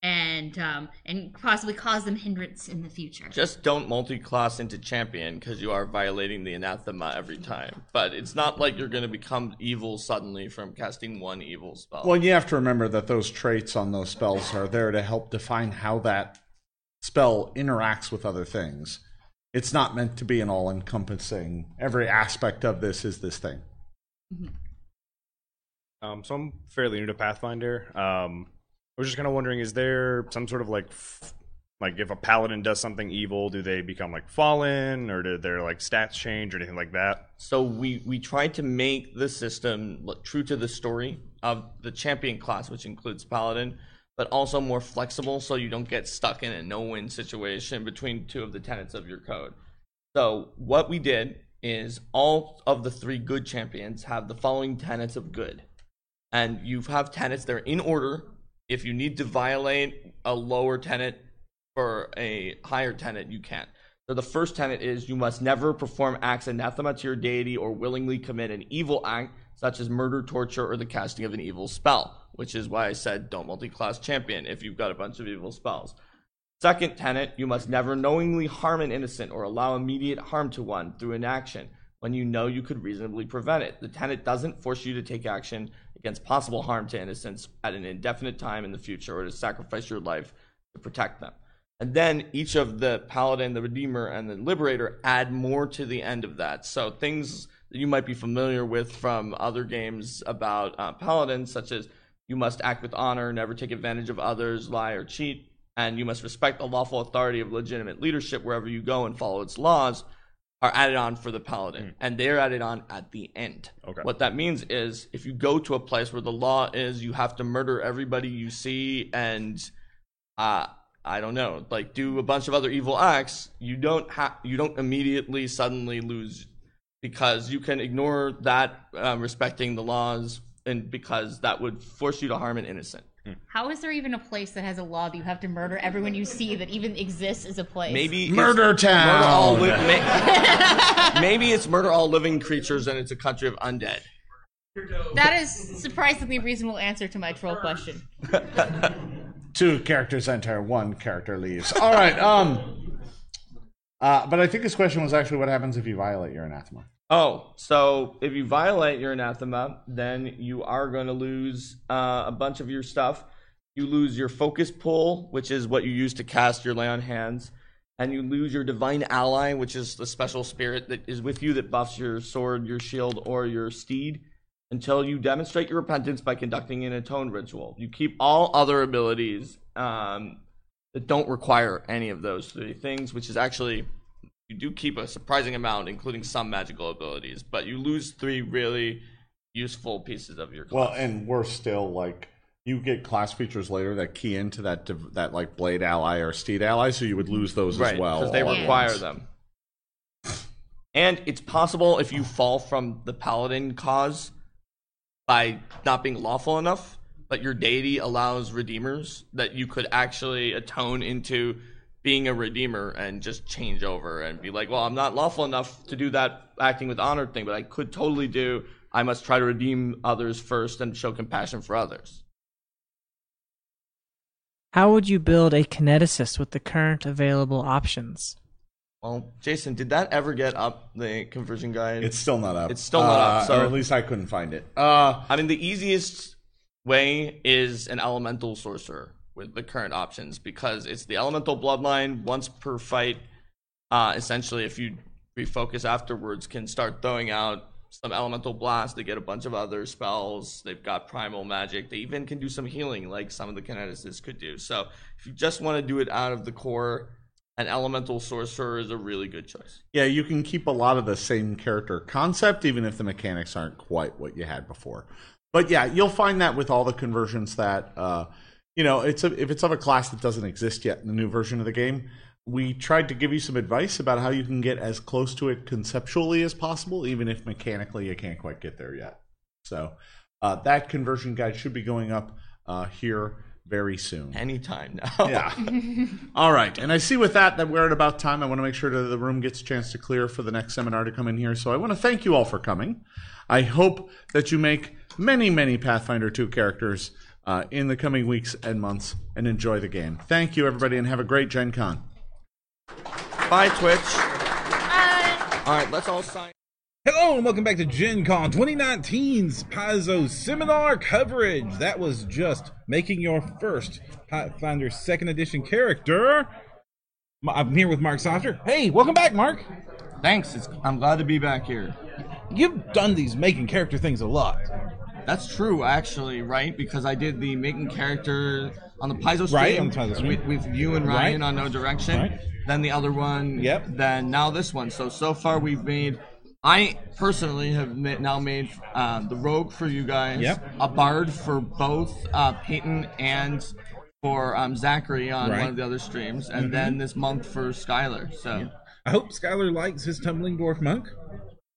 and um, and possibly cause them hindrance in the future. Just don't multi-class into champion because you are violating the anathema every time. But it's not like you're going to become evil suddenly from casting one evil spell. Well, you have to remember that those traits on those spells are there to help define how that spell interacts with other things. It's not meant to be an all encompassing, every aspect of this is this thing. Um, so I'm fairly new to Pathfinder. Um, I was just kind of wondering, is there some sort of like, f- like if a paladin does something evil, do they become like fallen, or do their like stats change or anything like that? So we we tried to make the system look true to the story of the champion class, which includes paladin, but also more flexible, so you don't get stuck in a no-win situation between two of the tenets of your code. So what we did is all of the three good champions have the following tenets of good, and you have tenets that are in order. If you need to violate a lower tenet for a higher tenet, you can't. So the first tenet is you must never perform acts anathema to your deity or willingly commit an evil act such as murder, torture, or the casting of an evil spell, which is why I said don't multi-class champion if you've got a bunch of evil spells. Second tenet, you must never knowingly harm an innocent or allow immediate harm to one through inaction when you know you could reasonably prevent it. The tenet doesn't force you to take action against possible harm to innocents at an indefinite time in the future or to sacrifice your life to protect them. And then each of the paladin, the redeemer, and the liberator add more to the end of that. So things that you might be familiar with from other games about uh, paladins, such as you must act with honor, never take advantage of others, lie or cheat, and you must respect the lawful authority of legitimate leadership wherever you go and follow its laws, are added on for the paladin, and they're added on at the end. Okay. What that means is if you go to a place where the law is you have to murder everybody you see and uh I don't know, like do a bunch of other evil acts, you don't have you don't immediately suddenly lose because you can ignore that um, respecting the laws and because that would force you to harm an innocent. How is there even a place that has a law that you have to murder everyone you see that even exists as a place? Maybe it's Murder Town! Murder all li- ma- maybe it's murder all living creatures and it's a country of undead. that is surprisingly reasonable answer to my troll question. Two characters enter, one character leaves. All right. Um. Uh, but I think his question was actually what happens if you violate your anathema. Oh, so if you violate your anathema, then you are going to lose uh, a bunch of your stuff. You lose your focus pool, which is what you use to cast your lay on hands, and you lose your divine ally, which is the special spirit that is with you that buffs your sword, your shield, or your steed, until you demonstrate your repentance by conducting an atone ritual. You keep all other abilities um, that don't require any of those three things, which is actually you do keep a surprising amount, including some magical abilities, but you lose three really useful pieces of your class. Well, and we're still, like you get class features later that key into that div- that like blade ally or steed ally, so you would lose those right, as well. because they require them. And it's possible if you fall from the paladin cause by not being lawful enough, but your deity allows redeemers that you could actually atone into being a redeemer and just change over and be like, well, I'm not lawful enough to do that acting with honor thing, but I could totally do. I must try to redeem others first and show compassion for others. How would you build a kineticist with the current available options? Well, Jason, did that ever get up the conversion guide? It's still not up. It's still not up, Uh, so- or at least I couldn't find it. Uh, I mean, the easiest way is an elemental sorcerer with the current options because it's the elemental bloodline once per fight. Uh, essentially, if you refocus afterwards, can start throwing out some elemental blast. They get a bunch of other spells. They've got primal magic. They even can do some healing, like some of the kineticists could do. So if you just want to do it out of the core, an elemental sorcerer is a really good choice. Yeah, you can keep a lot of the same character concept, even if the mechanics aren't quite what you had before. But yeah, you'll find that with all the conversions that uh, you know, it's a, if it's of a class that doesn't exist yet in the new version of the game. We tried to give you some advice about how you can get as close to it conceptually as possible, even if mechanically you can't quite get there yet. So uh, that conversion guide should be going up uh, here very soon. Anytime now. Yeah. All right. And I see with that that we're at about time. I want to make sure that the room gets a chance to clear for the next seminar to come in here. So I want to thank you all for coming. I hope that you make many, many Pathfinder 2 characters uh, in the coming weeks and months and enjoy the game. Thank you, everybody, and have a great Gen Con. Bye, Twitch. Bye. All right, let's all sign. Hello and welcome back to Gen Con 2019's Paizo seminar coverage. That was just making your first Pathfinder second edition character. I'm here with Mark Seifter. Hey, welcome back, Mark. Thanks. It's, I'm glad to be back here. You've done these making character things a lot. That's true, actually, right? Because I did the making character on the Paizo stream, Right, on the Paizo stream. With, with you and Ryan Right. on No Direction. Right. Then the other one. Yep. Then now this one. So so far we've made. I personally have ma- now made uh, the Rogue for you guys. Yep. A Bard for both uh, Peyton and for um, Zachary on Right. one of the other streams, and Mhm. then this month for Skylar. So. I hope Skylar likes his tumbling dwarf monk.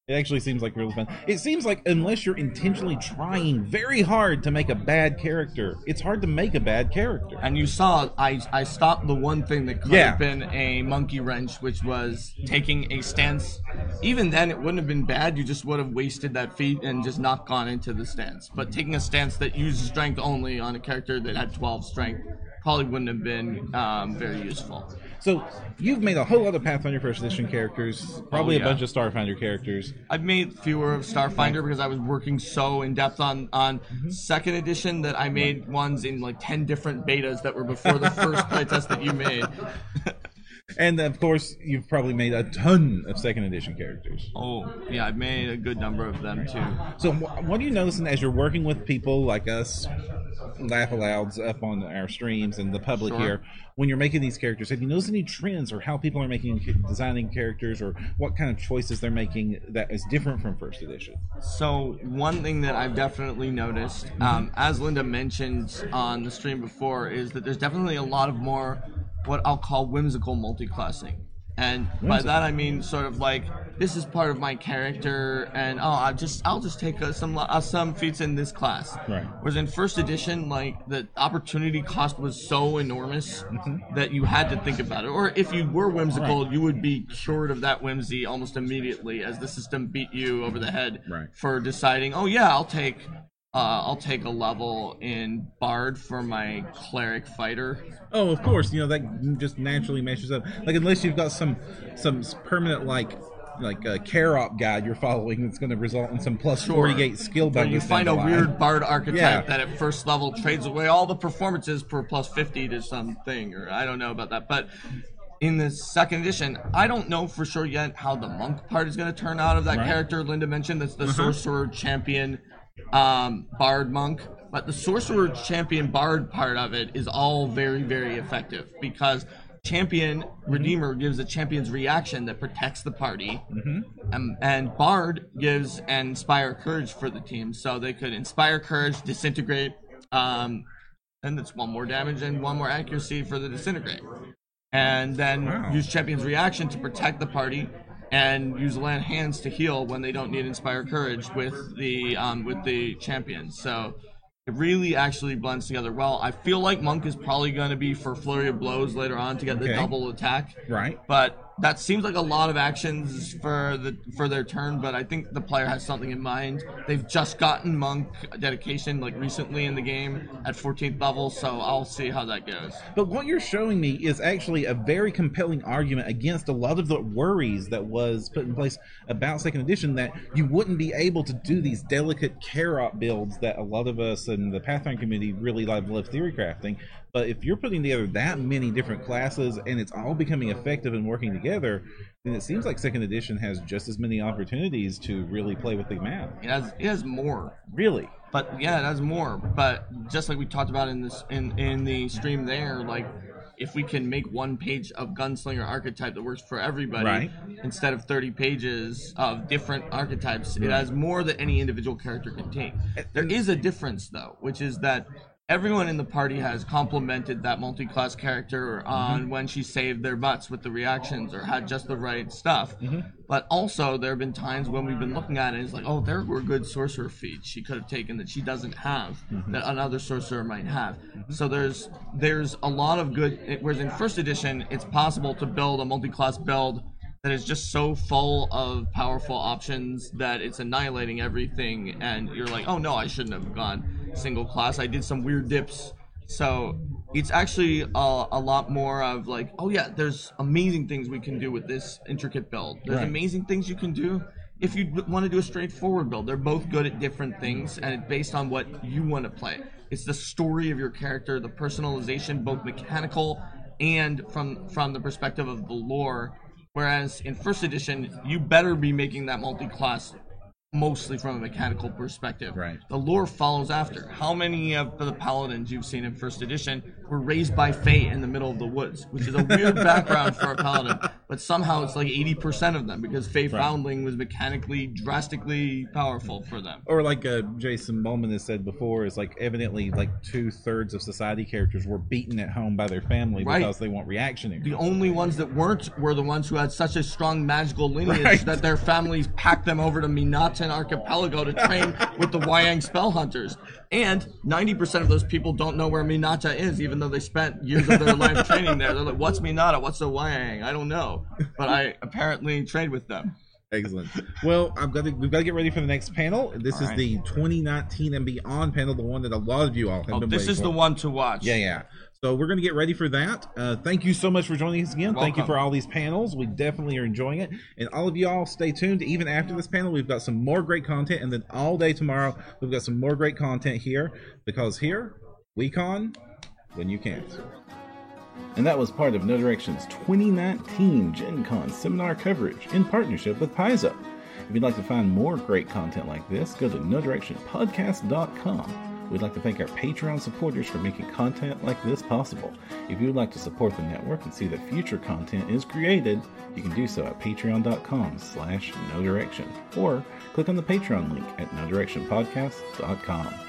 It actually seems like really fun. It seems like unless you're intentionally trying very hard to make a bad character, it's hard to make a bad character. And you saw, I I stopped the one thing that could Yeah. have been a monkey wrench, which was taking a stance. Even then, it wouldn't have been bad. You just would have wasted that feat and just not gone into the stance. But taking a stance that used strength only on a character that had 12 strength probably wouldn't have been um, very useful. So you've made a whole other Pathfinder First Edition characters, probably Oh, yeah. a bunch of Starfinder characters. I've made fewer of Starfinder because I was working so in depth on on Mm-hmm. second edition that I made ones in like 10 different betas that were before the first playtest that you made. And of course, you've probably made a ton of second edition characters. Oh, yeah, I've made a good number of them too. So, what are you noticing as you're working with people like us, Laugh Alouds, up on our streams and the public Sure. here? When you're making these characters, have you noticed any trends or how people are making designing characters, or what kind of choices they're making that is different from first edition? So one thing that I've definitely noticed, um, as Linda mentioned on the stream before, is that there's definitely a lot of more what I'll call whimsical multiclassing. And by that I mean sort of like this is part of my character, and oh, I just I'll just take uh, some uh, some feats in this class. Right. Whereas in first edition, like the opportunity cost was so enormous that you had to think about it. Or if you were whimsical, you would be cured of that whimsy almost immediately, as the system beat you over the head Right. for deciding, oh yeah, I'll take uh, I'll take a level in Bard for my cleric fighter. Oh, of course. You know that just naturally matches up. Like unless you've got some some permanent like like a care op guide you're following that's going to result in some plus Sure. 48 skill bonus. you find a line. weird bard archetype Yeah. that at first level trades away all the performances per plus 50 to something, or I don't know about that. But in the second edition, I don't know for sure yet how the monk part is going to turn out of that Right. character Linda mentioned. That's the Uh-huh. sorcerer champion um, bard monk. But the sorcerer champion bard part of it is all very, very effective because champion redeemer gives the champion's reaction that protects the party um, and Bard gives and inspire courage for the team, so they could inspire courage, disintegrate, um, and it's one more damage and one more accuracy for the disintegrate, and then Wow. use champion's reaction to protect the party, and use land hands to heal when they don't need inspire courage with the um, with the champion. So. It really actually blends together well. I feel like Monk is probably going to be for flurry of blows later on to get the double attack Right. but that seems like a lot of actions for the for their turn but i think the player has something in mind. They've just gotten monk dedication like recently in the game at 14th level so i'll see how that goes. But what you're showing me is actually a very compelling argument against a lot of the worries that was put in place about second edition that you wouldn't be able to do these delicate care op builds that a lot of us in the Pathfinder community really love, love theory crafting But if you're putting together that many different classes and it's all becoming effective and working together, then it seems like second edition has just as many opportunities to really play with the map. It has it has more. Really? But yeah, it has more. But just like we talked about in this in in the stream there, like if we can make one page of gunslinger archetype that works for everybody Right. instead of 30 pages of different archetypes it has more that any individual character can take there is a difference though which is that everyone in the party has complimented that multi-class character on mm-hmm. when she saved their butts with the reactions or had just the right stuff. Mm-hmm. But also there have been times when we've been looking at it and it's like oh there were good sorcerer feats she could have taken that she doesn't have mm-hmm. that another sorcerer might have. So there's there's a lot of good whereas in first edition it's possible to build a multi-class build that is just so full of powerful options that it's annihilating everything and you're like oh no i shouldn't have gone single class. I did some weird dips. So it's actually a, a lot more of like oh yeah there's amazing things we can do with this intricate build. There's Right. amazing things you can do if you want to do a straightforward build. They're both good at different things and it's based on what you want to play. It's the story of your character the personalization both mechanical and from from the perspective of the lore. Whereas in first edition, you better be making that multi-class mostly from a mechanical perspective. Right. The lore follows after. How many of the paladins you've seen in first edition were raised by Fey in the middle of the woods, which is a weird background for a paladin, but somehow it's like 80% of them because Fey Foundling was mechanically drastically powerful for them. Or like uh, Jason Bulmahn has said before, is like evidently like two thirds of society characters were beaten at home by their family Right. because they want reactionary. The only ones that weren't were the ones who had such a strong magical lineage Right. that their families packed them over to Minatan Archipelago to train with the Wayang spell hunters. And 90% of those people don't know where Minata is, even though they spent years of their life training there. They're like, what's Minata? What's the Wayang? I don't know. But I apparently trained with them. Excellent. Well, I've got to, we've got to get ready for the next panel. This All is right. the 2019 and beyond panel, the one that a lot of you all have Oh, been this is for. the one to watch. Yeah, yeah. So we're going to get ready for that. Uh, thank you so much for joining us again. Thank you for all these panels. We definitely are enjoying it. And all of you all stay tuned. Even after this panel, we've got some more great content. And then all day tomorrow, we've got some more great content here because here, we con when you can't. And that was part of No Direction's 2019 Gen Con seminar coverage in partnership with Paizo. If you'd like to find more great content like this, go to nodirectionpodcast.com. We'd like to thank our Patreon supporters for making content like this possible. If you would like to support the network and see that future content is created, you can do so at patreon.com slash no direction or click on the Patreon link at nodirectionpodcast.com.